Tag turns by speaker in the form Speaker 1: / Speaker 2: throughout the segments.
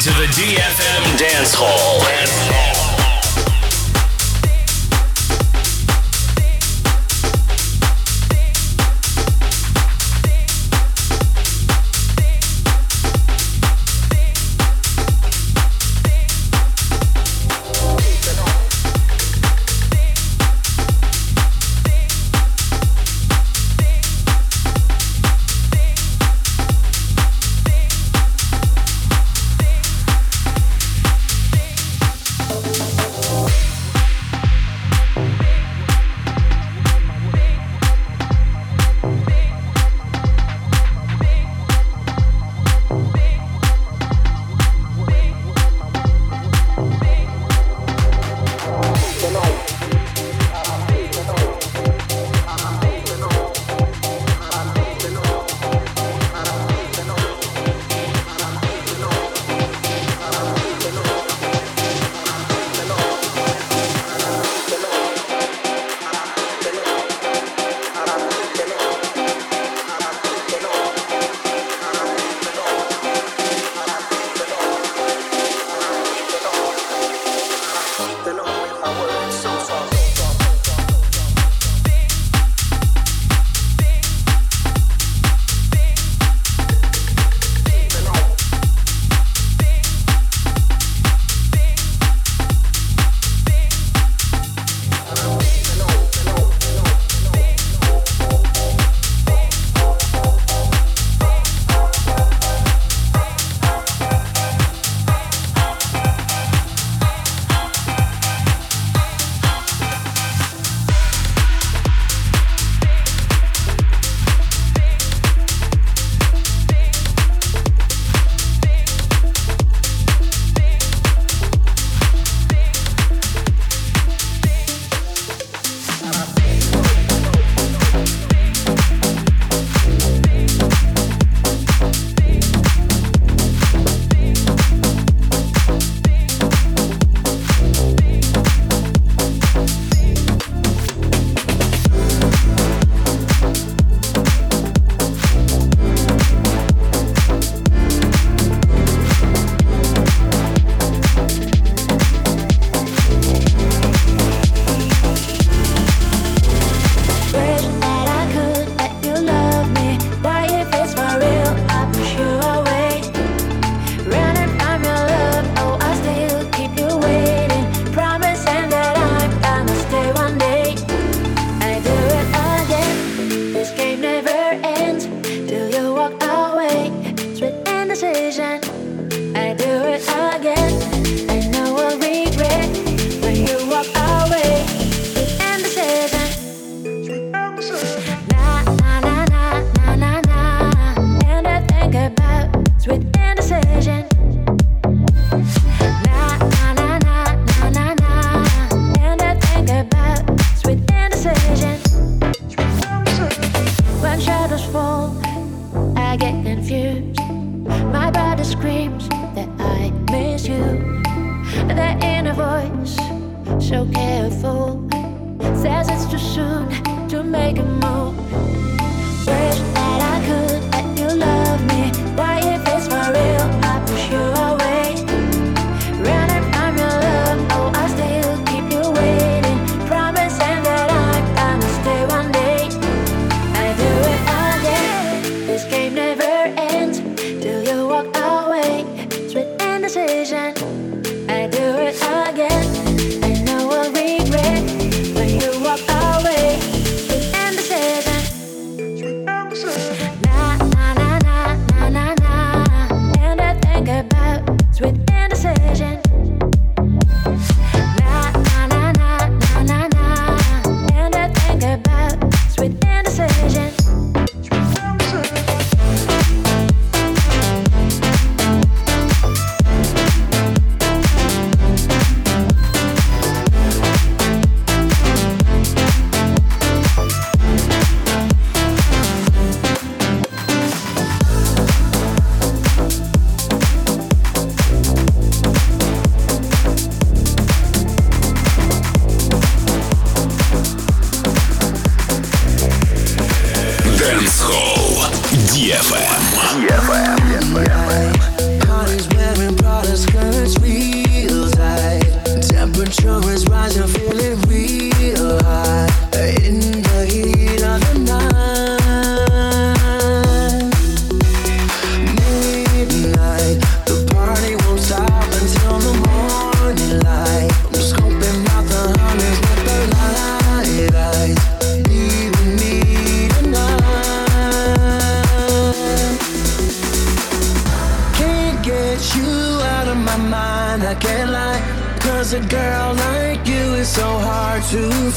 Speaker 1: to the DFM Dance Hall.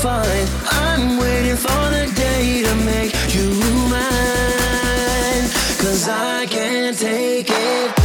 Speaker 2: I'm waiting for the day to make you mine. Cause I can't take it.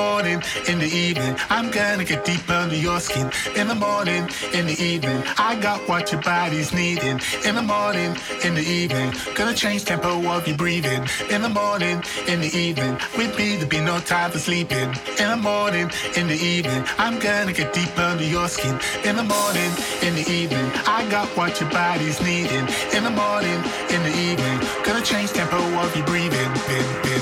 Speaker 3: Morning, in the evening, I'm gonna get deep under your skin. In the morning, in the evening, I got what your body's needing. In the morning, in the evening, gonna change tempo of your breathing. In the morning, in the evening, with me, there be no time for sleeping. In the morning, in the evening, I'm gonna get deep under your skin. In the morning, in the evening, I got what your body's needing. In the morning, in the evening, gonna change tempo of your breathing. Bin, bin,